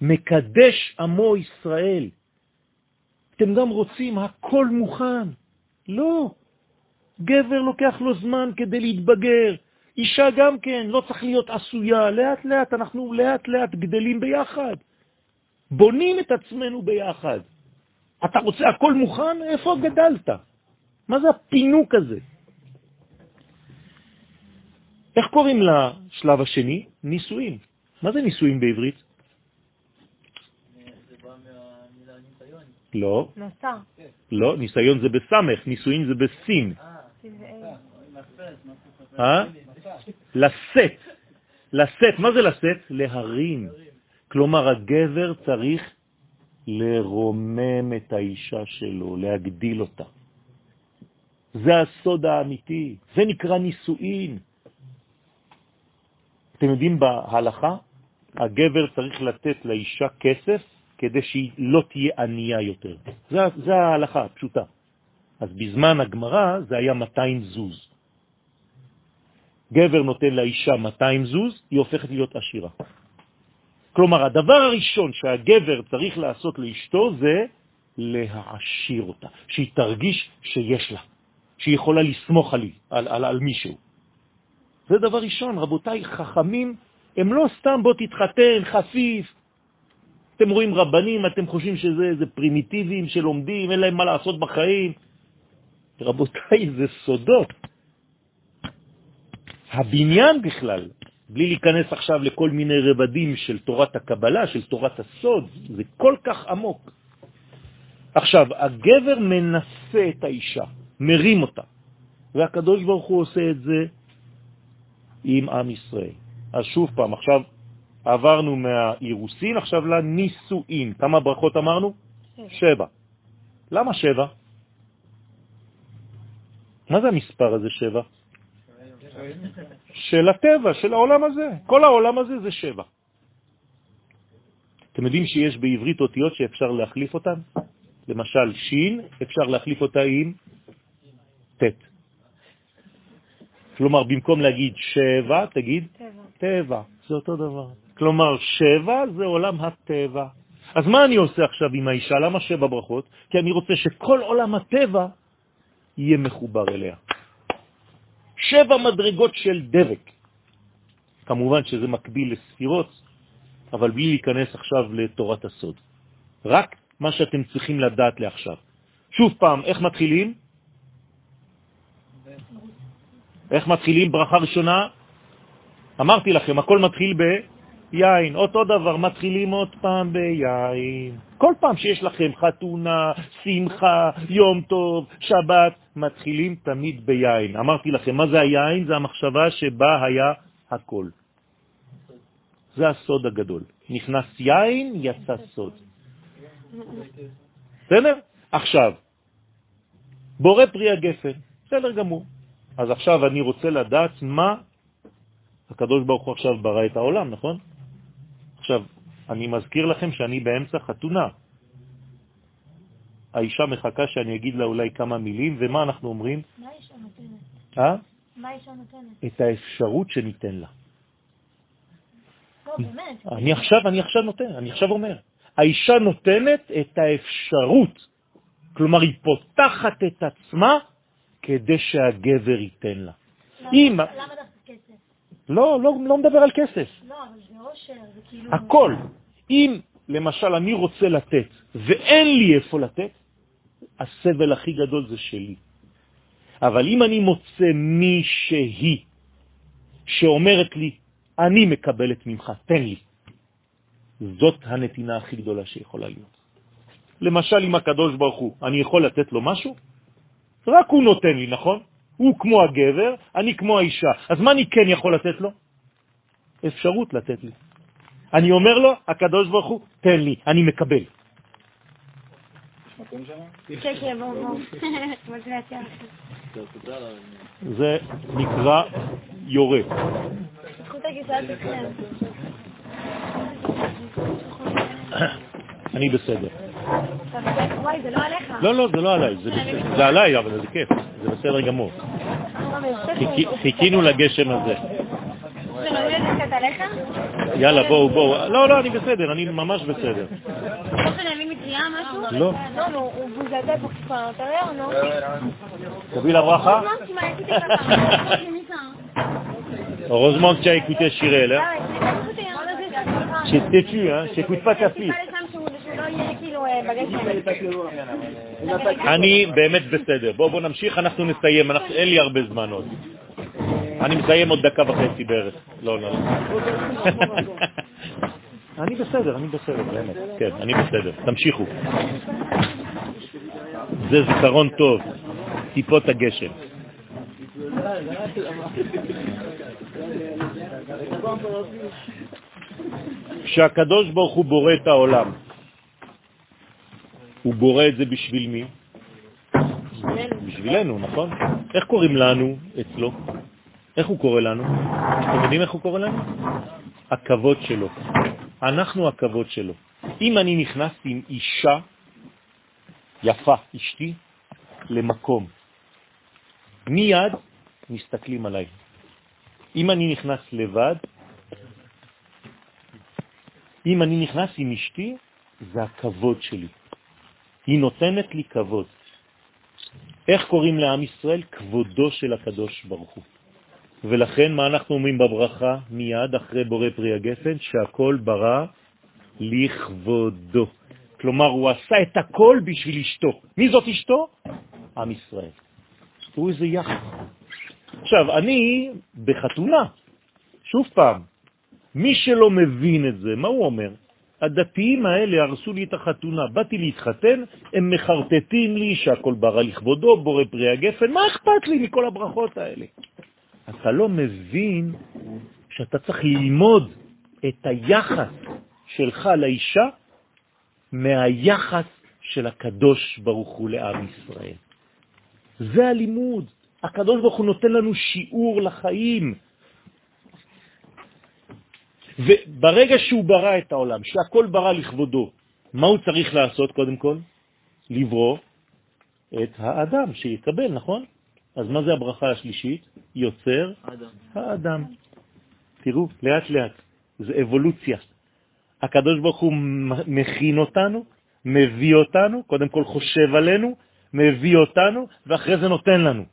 Speaker 1: מקדש עמו ישראל. אתם גם רוצים הכל מוכן. לא. גבר לוקח לו זמן כדי להתבגר. אישה גם כן, לא צריך להיות עשויה. לאט לאט, אנחנו לאט לאט גדלים ביחד. בונים את עצמנו ביחד. אתה רוצה הכל מוכן? איפה גדלת? מה זה הפינוק הזה? איך קוראים לשלב השני? נישואים. מה זה נישואים בעברית?
Speaker 2: זה בא מהמילה ניסיון.
Speaker 1: לא.
Speaker 3: נשא.
Speaker 1: לא, ניסיון זה בסמך, נישואים זה בסין. אה? לשאת. לשאת, מה זה לשאת? להרים. כלומר, הגבר צריך לרומם את האישה שלו, להגדיל אותה. זה הסוד האמיתי, זה נקרא נישואין. אתם יודעים, בהלכה, הגבר צריך לתת לאישה כסף כדי שהיא לא תהיה ענייה יותר. זה ההלכה הפשוטה. אז בזמן הגמרא זה היה 200 זוז. גבר נותן לאישה 200 זוז, היא הופכת להיות עשירה. כלומר, הדבר הראשון שהגבר צריך לעשות לאשתו זה להעשיר אותה, שהיא תרגיש שיש לה, שהיא יכולה לסמוך עלי, על, על, על מישהו. זה דבר ראשון, רבותיי, חכמים הם לא סתם בוא תתחתן, חפיף. אתם רואים רבנים, אתם חושבים שזה איזה פרימיטיבים שלומדים, אין להם מה לעשות בחיים. רבותיי, זה סודות. הבניין בכלל, בלי להיכנס עכשיו לכל מיני רבדים של תורת הקבלה, של תורת הסוד, זה כל כך עמוק. עכשיו, הגבר מנסה את האישה, מרים אותה, והקדוש ברוך הוא עושה את זה עם עם ישראל. אז שוב פעם, עכשיו עברנו מהאירוסין, עכשיו לנישואין. כמה ברכות אמרנו? שבע. למה שבע? מה זה המספר הזה שבע? של הטבע, של העולם הזה. כל העולם הזה זה שבע. אתם יודעים שיש בעברית אותיות שאפשר להחליף אותן? למשל, שין, אפשר להחליף אותה עם ט'. כלומר, במקום להגיד שבע, תגיד טבע. טבע. זה אותו דבר. כלומר, שבע זה עולם הטבע. אז מה אני עושה עכשיו עם האישה? למה שבע ברכות? כי אני רוצה שכל עולם הטבע יהיה מחובר אליה. שבע מדרגות של דבק. כמובן שזה מקביל לספירות, אבל בלי להיכנס עכשיו לתורת הסוד. רק מה שאתם צריכים לדעת לעכשיו. שוב פעם, איך מתחילים? איך מתחילים ברכה ראשונה? אמרתי לכם, הכל מתחיל ביין, אותו דבר, מתחילים עוד פעם ביין. כל פעם שיש לכם חתונה, שמחה, יום טוב, שבת, מתחילים תמיד ביין. אמרתי לכם, מה זה היין? זה המחשבה שבה היה הכל. זה הסוד הגדול. נכנס יין, יצא סוד. בסדר? עכשיו, בורא פרי הגפן, בסדר גמור. אז עכשיו אני רוצה לדעת מה הקדוש ברוך הוא עכשיו ברא את העולם, נכון? עכשיו, אני מזכיר לכם שאני באמצע חתונה. האישה מחכה שאני אגיד לה אולי כמה מילים, ומה אנחנו אומרים?
Speaker 3: מה אישה נותנת?
Speaker 1: אה?
Speaker 3: מה אישה נותנת?
Speaker 1: את האפשרות שניתן לה.
Speaker 3: לא, באמת.
Speaker 1: אני עכשיו, אני עכשיו נותן, אני עכשיו אומר. האישה נותנת את האפשרות, כלומר היא פותחת את עצמה כדי שהגבר ייתן לה.
Speaker 3: למה-
Speaker 1: אם-
Speaker 3: למה?
Speaker 1: לא, לא, לא מדבר על כסף,
Speaker 3: לא, אבל זה אושר, זה כאילו...
Speaker 1: הכל. אם למשל אני רוצה לתת ואין לי איפה לתת, הסבל הכי גדול זה שלי. אבל אם אני מוצא מישהי שאומרת לי, אני מקבלת ממך, תן לי, זאת הנתינה הכי גדולה שיכולה להיות. למשל, עם הקדוש ברוך הוא, אני יכול לתת לו משהו? רק הוא נותן לי, נכון? הוא כמו הגבר, אני כמו האישה. אז מה אני כן יכול לתת לו? אפשרות לתת לי. אני אומר לו, הקדוש ברוך הוא, תן לי, אני מקבל.
Speaker 3: כן, כן,
Speaker 1: זה נקרא יורה.
Speaker 3: שלכם.
Speaker 1: אני בסדר.
Speaker 3: וואי, זה לא עליך.
Speaker 1: לא, לא, זה לא עליי, זה עליי, אבל זה כיף, זה בסדר גמור. חיכי- חיכינו לגשם הזה.
Speaker 3: לא?
Speaker 1: יאללה, בואו, בואו. לא, לא, אני בסדר, אני ממש בסדר.
Speaker 3: לא?
Speaker 1: לא.
Speaker 3: לא,
Speaker 1: תביא לברכה.
Speaker 3: Hein.
Speaker 1: Heureusement que tu as écouté Chirel, hein.
Speaker 3: Ah
Speaker 1: têtu, hein. J'écoute pas אני באמת בסדר. בואו בוא נמשיך, אנחנו נסיים, אין לי הרבה זמן עוד. אני מסיים עוד דקה וחצי בערך. לא, לא. אני בסדר, אני בסדר, באמת. כן, אני בסדר. תמשיכו. זה זיכרון טוב, טיפות הגשם. כשהקדוש ברוך הוא בורא את העולם, הוא בורא את זה בשביל מי? בשבילנו, נכון? איך קוראים לנו אצלו? איך הוא קורא לנו? אתם יודעים איך הוא קורא לנו? הכבוד שלו. אנחנו הכבוד שלו. אם אני נכנס עם אישה יפה, אשתי, למקום, מיד מסתכלים עליי. אם אני נכנס לבד, אם אני נכנס עם אשתי, זה הכבוד שלי. היא נותנת לי כבוד. איך קוראים לעם ישראל? כבודו של הקדוש ברוך הוא. ולכן מה אנחנו אומרים בברכה מיד אחרי בורא פרי הגפן? שהכל ברא לכבודו. כלומר, הוא עשה את הכל בשביל אשתו. מי זאת אשתו? עם ישראל. תראו איזה יחס. עכשיו, אני בחתונה, שוב פעם, מי שלא מבין את זה, מה הוא אומר? הדתיים האלה הרסו לי את החתונה, באתי להתחתן, הם מחרטטים לי שהכל ברא לכבודו, בורא פרי הגפן, מה אכפת לי מכל הברכות האלה? אתה לא מבין שאתה צריך ללמוד את היחס שלך לאישה מהיחס של הקדוש ברוך הוא לעם ישראל. זה הלימוד. הקדוש ברוך הוא נותן לנו שיעור לחיים. וברגע שהוא ברא את העולם, שהכל ברא לכבודו, מה הוא צריך לעשות קודם כל? לברוא את האדם שיקבל, נכון? אז מה זה הברכה השלישית? יוצר
Speaker 2: אדם.
Speaker 1: האדם. תראו, לאט לאט, זה אבולוציה. הקדוש ברוך הוא מכין אותנו, מביא אותנו, קודם כל חושב עלינו, מביא אותנו, ואחרי זה נותן לנו.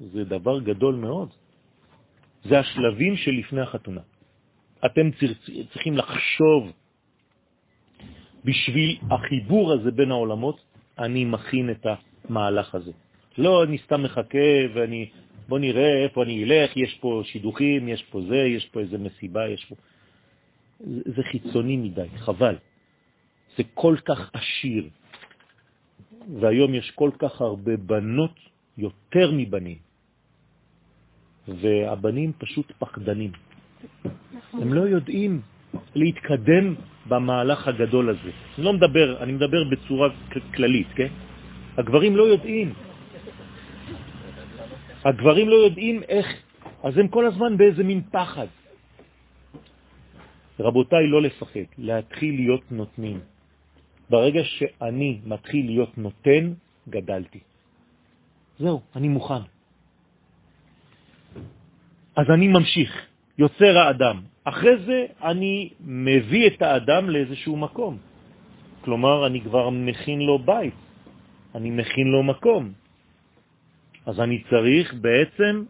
Speaker 1: זה דבר גדול מאוד. זה השלבים שלפני החתונה. אתם צריכים לחשוב בשביל החיבור הזה בין העולמות, אני מכין את המהלך הזה. לא, אני סתם מחכה ואני, בוא נראה איפה אני אלך, יש פה שידוכים, יש פה זה, יש פה איזה מסיבה, יש פה... זה, זה חיצוני מדי, חבל. זה כל כך עשיר, והיום יש כל כך הרבה בנות יותר מבנים, והבנים פשוט פחדנים. הם לא יודעים להתקדם במהלך הגדול הזה. אני לא מדבר, אני מדבר בצורה כללית, כן? הגברים לא יודעים. הגברים לא יודעים איך, אז הם כל הזמן באיזה מין פחד. רבותיי, לא לפחד, להתחיל להיות נותנים. ברגע שאני מתחיל להיות נותן, גדלתי. זהו, אני מוכן. אז אני ממשיך, יוצר האדם. אחרי זה אני מביא את האדם לאיזשהו מקום. כלומר, אני כבר מכין לו בית, אני מכין לו מקום. אז אני צריך בעצם,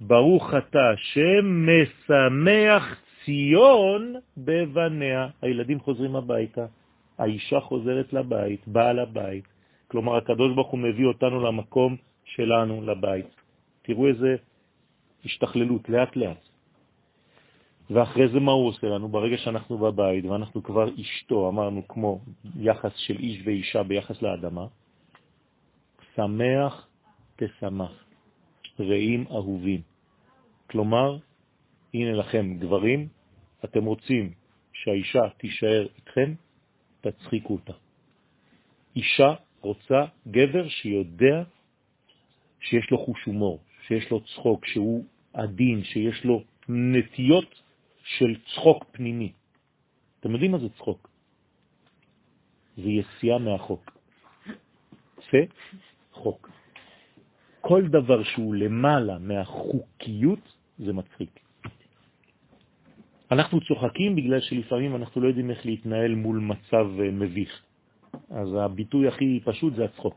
Speaker 1: ברוך אתה שמשמח ציון בבניה. הילדים חוזרים הביתה, האישה חוזרת לבית, בעל הבית. כלומר, הקדוש ברוך הוא מביא אותנו למקום שלנו, לבית. תראו איזה השתכללות, לאט לאט. ואחרי זה מה הוא עושה לנו? ברגע שאנחנו בבית ואנחנו כבר אשתו, אמרנו כמו יחס של איש ואישה ביחס לאדמה, שמח תשמח, רעים אהובים. כלומר, הנה לכם גברים, אתם רוצים שהאישה תישאר איתכם, תצחיקו אותה. אישה רוצה גבר שיודע שיש לו חוש הומור, שיש לו צחוק, שהוא עדין, שיש לו נטיות של צחוק פנימי. אתם יודעים מה זה צחוק? זה יציאה מהחוק. זה חוק. כל דבר שהוא למעלה מהחוקיות זה מצחיק. אנחנו צוחקים בגלל שלפעמים אנחנו לא יודעים איך להתנהל מול מצב אה, מביך. אז הביטוי הכי פשוט זה הצחוק.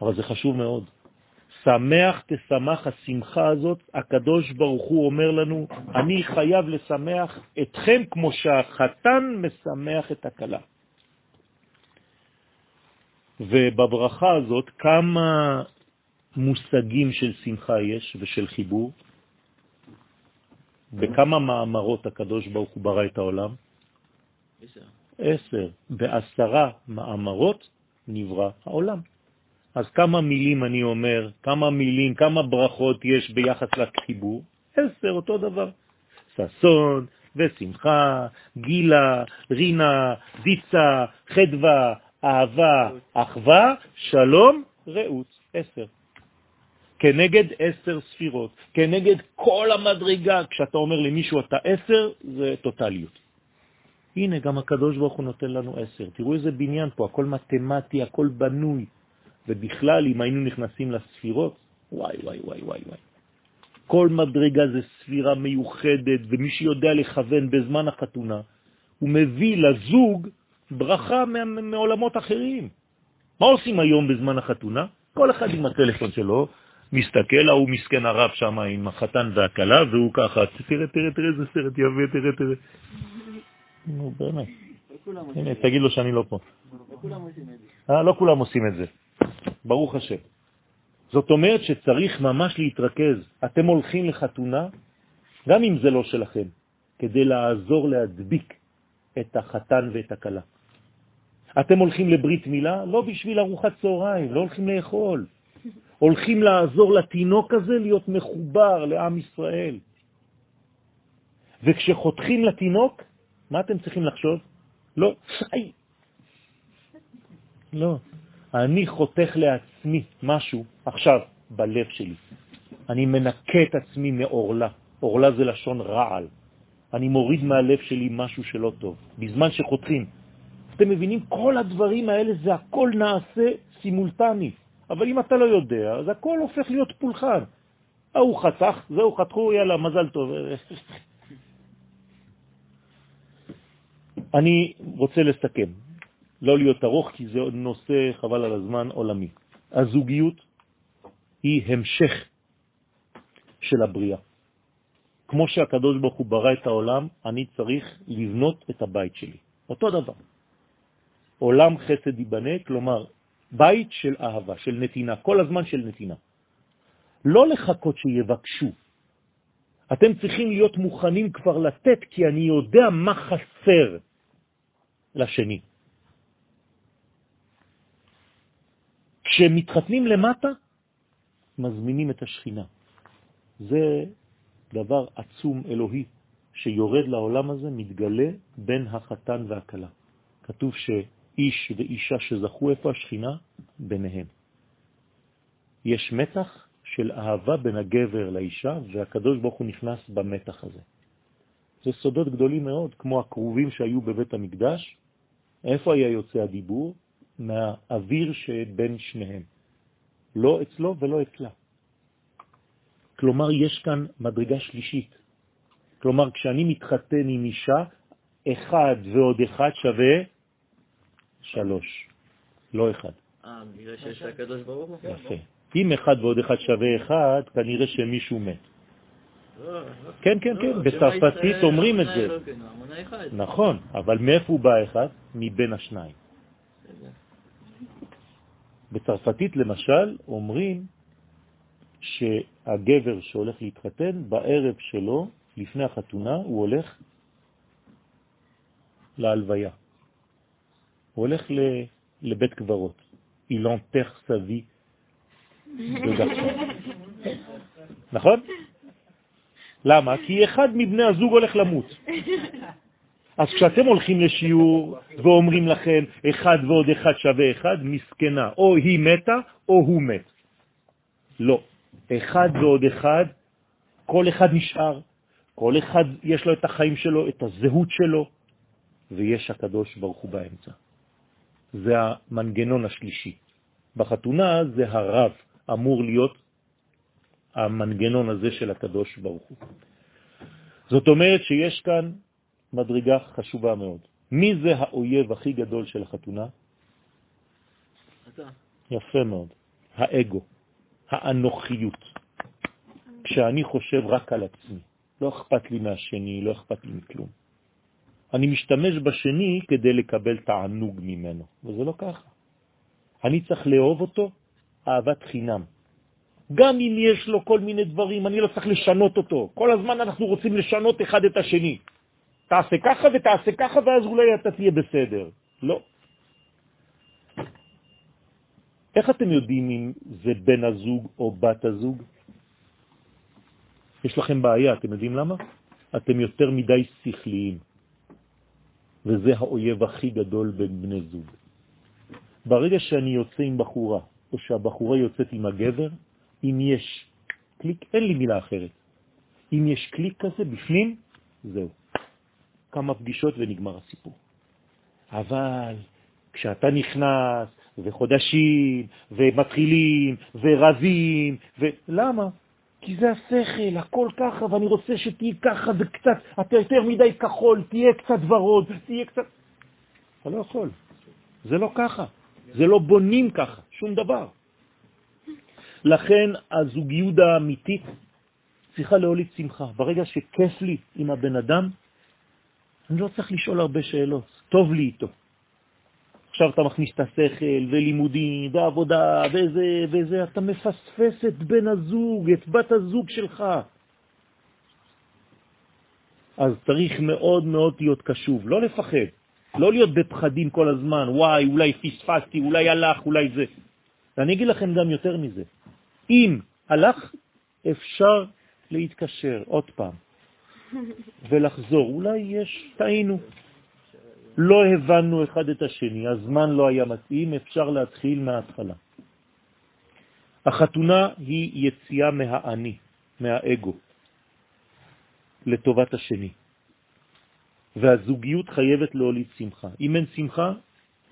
Speaker 1: אבל זה חשוב מאוד. שמח תשמח השמחה הזאת, הקדוש ברוך הוא אומר לנו, אני חייב לשמח אתכם כמו שהחתן משמח את הכלה. ובברכה הזאת כמה מושגים של שמחה יש ושל חיבור? בכמה מאמרות הקדוש ברוך הוא ברא את העולם? עשר. עשר. בעשרה מאמרות נברא העולם. אז כמה מילים אני אומר, כמה מילים, כמה ברכות יש ביחס לחיבור? עשר, אותו דבר. ששון ושמחה, גילה, רינה, דיצה, חדווה, אהבה, אחווה, שלום, רעות. עשר. כנגד עשר ספירות, כנגד כל המדרגה. כשאתה אומר למישהו אתה עשר, זה טוטליות. הנה, גם הקדוש ברוך הוא נותן לנו עשר. תראו איזה בניין פה, הכל מתמטי, הכל בנוי. ובכלל, אם היינו נכנסים לספירות, וואי, וואי, וואי, וואי, וואי. כל מדרגה זה ספירה מיוחדת, ומי שיודע לכוון בזמן החתונה, הוא מביא לזוג ברכה מעולמות אחרים. מה עושים היום בזמן החתונה? כל אחד עם הטלפון שלו, מסתכל, ההוא מסכן הרב שם עם החתן והכלה, והוא ככה, תראה, תראה, תראה איזה סרט יפה, תראה, תראה. נו, באמת. הנה, תגיד לו שאני לא פה. אה, לא כולם עושים את זה. ברוך השם. זאת אומרת שצריך ממש להתרכז. אתם הולכים לחתונה, גם אם זה לא שלכם, כדי לעזור להדביק את החתן ואת הכלה. אתם הולכים לברית מילה לא בשביל ארוחת צהריים, לא הולכים לאכול. הולכים לעזור לתינוק הזה להיות מחובר לעם ישראל. וכשחותכים לתינוק, מה אתם צריכים לחשוב? לא, חי. לא. אני חותך לעצמי משהו עכשיו בלב שלי. אני מנקה את עצמי מאורלה. אורלה זה לשון רעל. אני מוריד מהלב שלי משהו שלא טוב. בזמן שחותכים. אתם מבינים? כל הדברים האלה זה הכל נעשה סימולטני. אבל אם אתה לא יודע, אז הכל הופך להיות פולחן. ההוא חתך, זהו, חתכו, יאללה, מזל טוב. אני רוצה לסכם. לא להיות ארוך, כי זה נושא, חבל על הזמן, עולמי. הזוגיות היא המשך של הבריאה. כמו שהקדוש ברוך הוא ברא את העולם, אני צריך לבנות את הבית שלי. אותו דבר. עולם חסד ייבנה, כלומר, בית של אהבה, של נתינה, כל הזמן של נתינה. לא לחכות שיבקשו. אתם צריכים להיות מוכנים כבר לתת, כי אני יודע מה חסר לשני. כשמתחתנים למטה, מזמינים את השכינה. זה דבר עצום אלוהי שיורד לעולם הזה, מתגלה בין החתן והכלה. כתוב שאיש ואישה שזכו איפה השכינה? ביניהם. יש מתח של אהבה בין הגבר לאישה, והקדוש ברוך הוא נכנס במתח הזה. זה סודות גדולים מאוד, כמו הקרובים שהיו בבית המקדש, איפה היה יוצא הדיבור? מהאוויר שבין שניהם. לא אצלו ולא אצלה. כלומר, יש כאן מדרגה שלישית. כלומר, כשאני מתחתן עם אישה, אחד ועוד אחד שווה שלוש, לא אחד.
Speaker 2: אה, בגלל שיש הקדוש ברוך הוא?
Speaker 1: יפה. אם אחד ועוד אחד שווה אחד, כנראה שמישהו מת.
Speaker 2: לא,
Speaker 1: כן, כן, כן,
Speaker 2: לא,
Speaker 1: בצרפתית אומרים את זה. נכון, אבל מאיפה הוא בא אחד? מבין השניים. בצרפתית למשל אומרים שהגבר שהולך להתחתן, בערב שלו, לפני החתונה, הוא הולך להלוויה. הוא הולך לבית קברות. Il enterre garçon. נכון? למה? כי אחד מבני הזוג הולך למות. אז כשאתם הולכים לשיעור ואומרים לכם אחד ועוד אחד שווה אחד, מסכנה, או היא מתה או הוא מת. לא. אחד ועוד אחד, כל אחד נשאר, כל אחד יש לו את החיים שלו, את הזהות שלו, ויש הקדוש ברוך הוא באמצע. זה המנגנון השלישי. בחתונה זה הרב אמור להיות המנגנון הזה של הקדוש ברוך הוא. זאת אומרת שיש כאן מדרגה חשובה מאוד. מי זה האויב הכי גדול של החתונה?
Speaker 2: אתה.
Speaker 1: יפה מאוד. האגו, האנוכיות. כשאני חושב רק על עצמי, לא אכפת לי מהשני, לא אכפת לי מכלום. אני משתמש בשני כדי לקבל תענוג ממנו, וזה לא ככה. אני צריך לאהוב אותו אהבת חינם. גם אם יש לו כל מיני דברים, אני לא צריך לשנות אותו. כל הזמן אנחנו רוצים לשנות אחד את השני. תעשה ככה ותעשה ככה, ואז אולי אתה תהיה בסדר. לא. איך אתם יודעים אם זה בן הזוג או בת הזוג? יש לכם בעיה, אתם יודעים למה? אתם יותר מדי שכליים, וזה האויב הכי גדול בין בני זוג. ברגע שאני יוצא עם בחורה, או שהבחורה יוצאת עם הגבר, אם יש קליק, אין לי מילה אחרת. אם יש קליק כזה בפנים, זהו. כמה פגישות ונגמר הסיפור. אבל כשאתה נכנס, וחודשים, ומתחילים, ורבים, ולמה? כי זה השכל, הכל ככה, ואני רוצה שתהיה ככה וקצת, אתה יותר מדי כחול, תהיה קצת ורוד, תהיה קצת... אתה לא יכול. זה לא ככה. זה לא בונים ככה, שום דבר. לכן הזוגיות האמיתית צריכה להוליד שמחה. ברגע שכיף לי עם הבן אדם, אני לא צריך לשאול הרבה שאלות, טוב לי איתו. עכשיו אתה מכניס את השכל ולימודים ועבודה וזה וזה, אתה מפספס את בן הזוג, את בת הזוג שלך. אז צריך מאוד מאוד להיות קשוב, לא לפחד, לא להיות בפחדים כל הזמן, וואי, אולי פספסתי, אולי הלך, אולי זה. ואני אגיד לכם גם יותר מזה, אם הלך, אפשר להתקשר עוד פעם ולחזור. אולי יש, טעינו. לא הבנו אחד את השני, הזמן לא היה מתאים, אפשר להתחיל מההתחלה. החתונה היא יציאה מהאני, מהאגו, לטובת השני. והזוגיות חייבת להוליד שמחה. אם אין שמחה,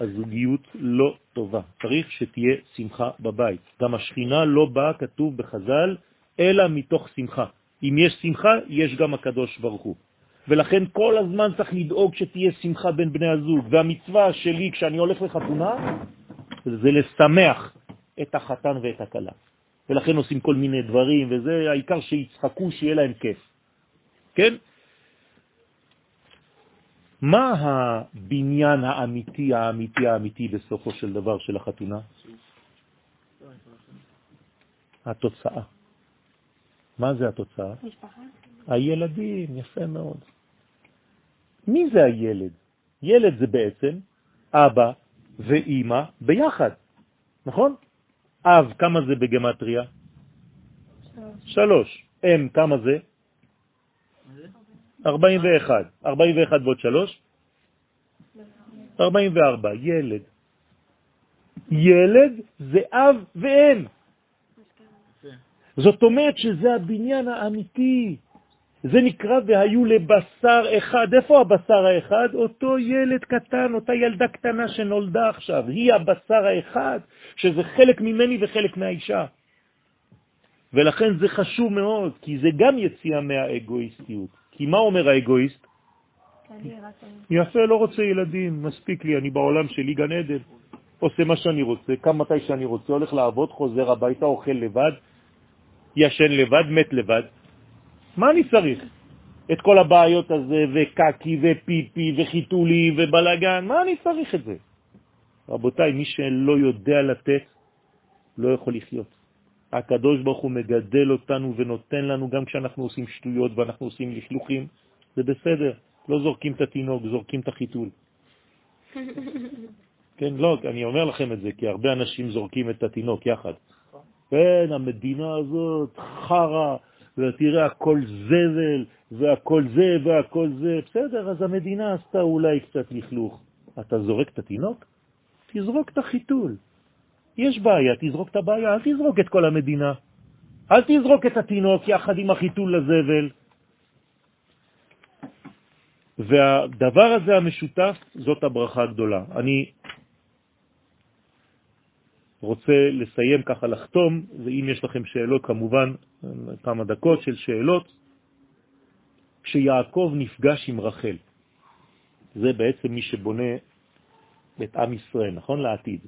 Speaker 1: הזוגיות לא טובה. צריך שתהיה שמחה בבית. גם השכינה לא באה, כתוב בחז"ל, אלא מתוך שמחה. אם יש שמחה, יש גם הקדוש ברוך הוא. ולכן כל הזמן צריך לדאוג שתהיה שמחה בין בני הזוג. והמצווה שלי כשאני הולך לחתונה זה לשמח את החתן ואת הכלה. ולכן עושים כל מיני דברים, וזה העיקר שיצחקו, שיהיה להם כיף. כן? מה הבניין האמיתי, האמיתי, האמיתי בסופו של דבר של החתונה? התוצאה. מה זה התוצאה?
Speaker 3: משפחה?
Speaker 1: הילדים, יפה מאוד. מי זה הילד? ילד זה בעצם אבא ואימא ביחד, נכון? אב, כמה זה בגמטריה? שלוש. אם, כמה זה? 41. 41 ועוד 3? 44. ילד. ילד זה אב ואם. זאת אומרת שזה הבניין האמיתי. זה נקרא והיו לבשר אחד. איפה הבשר האחד? אותו ילד קטן, אותה ילדה קטנה שנולדה עכשיו. היא הבשר האחד, שזה חלק ממני וחלק מהאישה. ולכן זה חשוב מאוד, כי זה גם יציאה מהאגואיסטיות. כי מה אומר האגואיסט? יפה, לא רוצה ילדים, מספיק לי, אני בעולם שלי גן עדן. עושה מה שאני רוצה, קם מתי שאני רוצה, הולך לעבוד, חוזר הביתה, אוכל לבד, ישן לבד, מת לבד. מה אני צריך? את כל הבעיות הזה, וקקי ופיפי וחיתולי ובלגן, מה אני צריך את זה? רבותיי, מי שלא יודע לתת, לא יכול לחיות. הקדוש ברוך הוא מגדל אותנו ונותן לנו גם כשאנחנו עושים שטויות ואנחנו עושים לכלוכים, זה בסדר, לא זורקים את התינוק, זורקים את החיתול. כן, לא, אני אומר לכם את זה, כי הרבה אנשים זורקים את התינוק יחד. כן, המדינה הזאת חרה, ותראה, הכל זבל, והכל זה, והכל זה. בסדר, אז המדינה עשתה אולי קצת לכלוך. אתה זורק את התינוק? תזרוק את החיתול. יש בעיה, תזרוק את הבעיה, אל תזרוק את כל המדינה. אל תזרוק את התינוק יחד עם החיתול לזבל. והדבר הזה המשותף, זאת הברכה הגדולה. אני רוצה לסיים ככה, לחתום, ואם יש לכם שאלות, כמובן, כמה דקות של שאלות. כשיעקב נפגש עם רחל, זה בעצם מי שבונה את עם ישראל, נכון? לעתיד.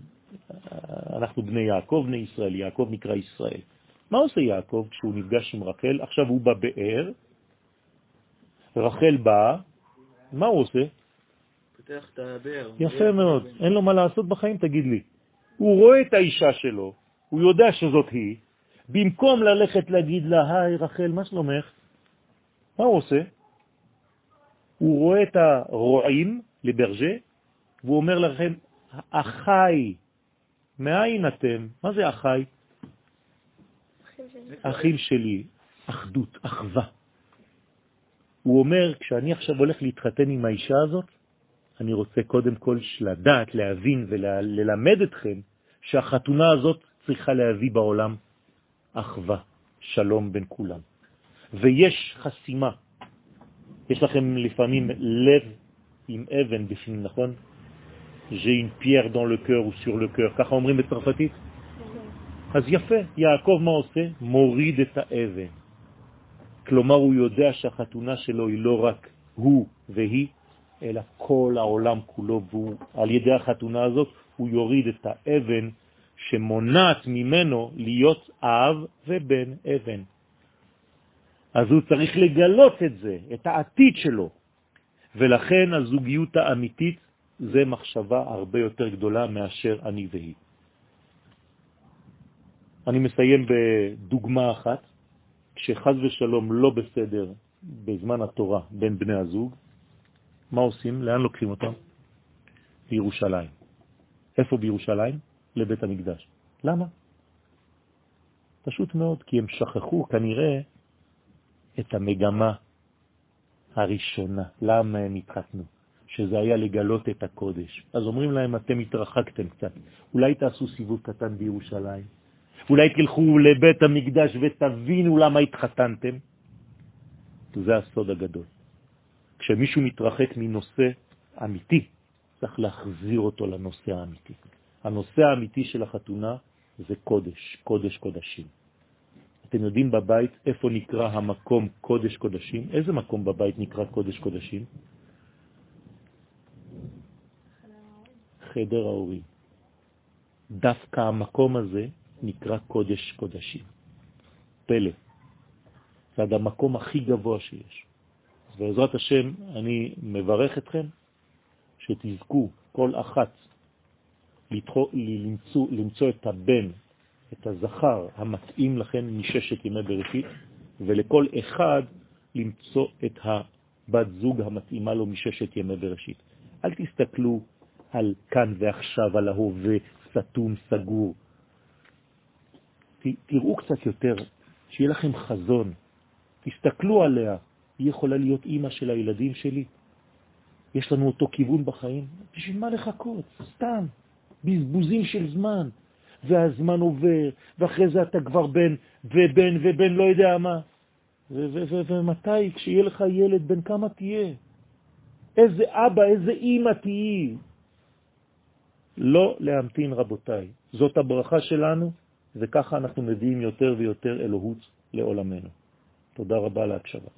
Speaker 1: אנחנו בני יעקב, בני ישראל, יעקב נקרא ישראל. מה עושה יעקב כשהוא נפגש עם רחל? עכשיו הוא בבאר, רחל באה, מה הוא עושה?
Speaker 2: פותח את הבאר.
Speaker 1: יפה מאוד, אין לו מה לעשות בחיים, תגיד לי. הוא רואה את האישה שלו, הוא יודע שזאת היא, במקום ללכת להגיד לה, היי רחל, מה שלומך? מה הוא עושה? הוא רואה את הרועים לברג'ה, והוא אומר לכם, אחי, מאין אתם? מה זה אחי? אחים שלי, אחדות, אחווה. הוא אומר, כשאני עכשיו הולך להתחתן עם האישה הזאת, אני רוצה קודם כל לדעת, להבין וללמד אתכם שהחתונה הזאת צריכה להביא בעולם אחווה, שלום בין כולם. ויש חסימה. יש לכם לפעמים לב עם אבן בפנים, נכון? j'ai une pierre dans le cœur ou sur le cœur, ככה אומרים בצרפתית? אז יפה, יעקב מה עושה? מוריד את האבן. כלומר, הוא יודע שהחתונה שלו היא לא רק הוא והיא, אלא כל העולם כולו, ועל ידי החתונה הזאת הוא יוריד את האבן שמונעת ממנו להיות אב ובן אבן. אז הוא צריך לגלות את זה, את העתיד שלו. ולכן הזוגיות האמיתית זה מחשבה הרבה יותר גדולה מאשר אני והיא. אני מסיים בדוגמה אחת, כשחז ושלום לא בסדר בזמן התורה בין בני הזוג, מה עושים? לאן לוקחים אותם? לירושלים. איפה בירושלים? לבית המקדש. למה? פשוט מאוד, כי הם שכחו כנראה את המגמה הראשונה, למה הם התחתנו, שזה היה לגלות את הקודש. אז אומרים להם, אתם התרחקתם קצת, אולי תעשו סיבוב קטן בירושלים, אולי תלכו לבית המקדש ותבינו למה התחתנתם. זה הסוד הגדול. כשמישהו מתרחק מנושא אמיתי, צריך להחזיר אותו לנושא האמיתי. הנושא האמיתי של החתונה זה קודש, קודש קודשים. אתם יודעים בבית איפה נקרא המקום קודש קודשים? איזה מקום בבית נקרא קודש קודשים? חדר ההורים. דווקא המקום הזה נקרא קודש קודשים. פלא. זה המקום הכי גבוה שיש. בעזרת השם אני מברך אתכם שתזכו כל אחת למצוא, למצוא את הבן, את הזכר המתאים לכם מששת ימי בראשית, ולכל אחד למצוא את הבת זוג המתאימה לו מששת ימי בראשית. אל תסתכלו על כאן ועכשיו, על ההווה, סתום, סגור. תראו קצת יותר, שיהיה לכם חזון. תסתכלו עליה, היא יכולה להיות אימא של הילדים שלי. יש לנו אותו כיוון בחיים. בשביל מה לחכות? סתם. בזבוזים של זמן. והזמן עובר, ואחרי זה אתה כבר בן, ובן, ובן לא יודע מה. ומתי? כשיהיה לך ילד, בן כמה תהיה? איזה אבא, איזה אימא תהיי? לא להמתין, רבותיי. זאת הברכה שלנו, וככה אנחנו מביאים יותר ויותר אלוהות לעולמנו. תודה רבה על ההקשבה.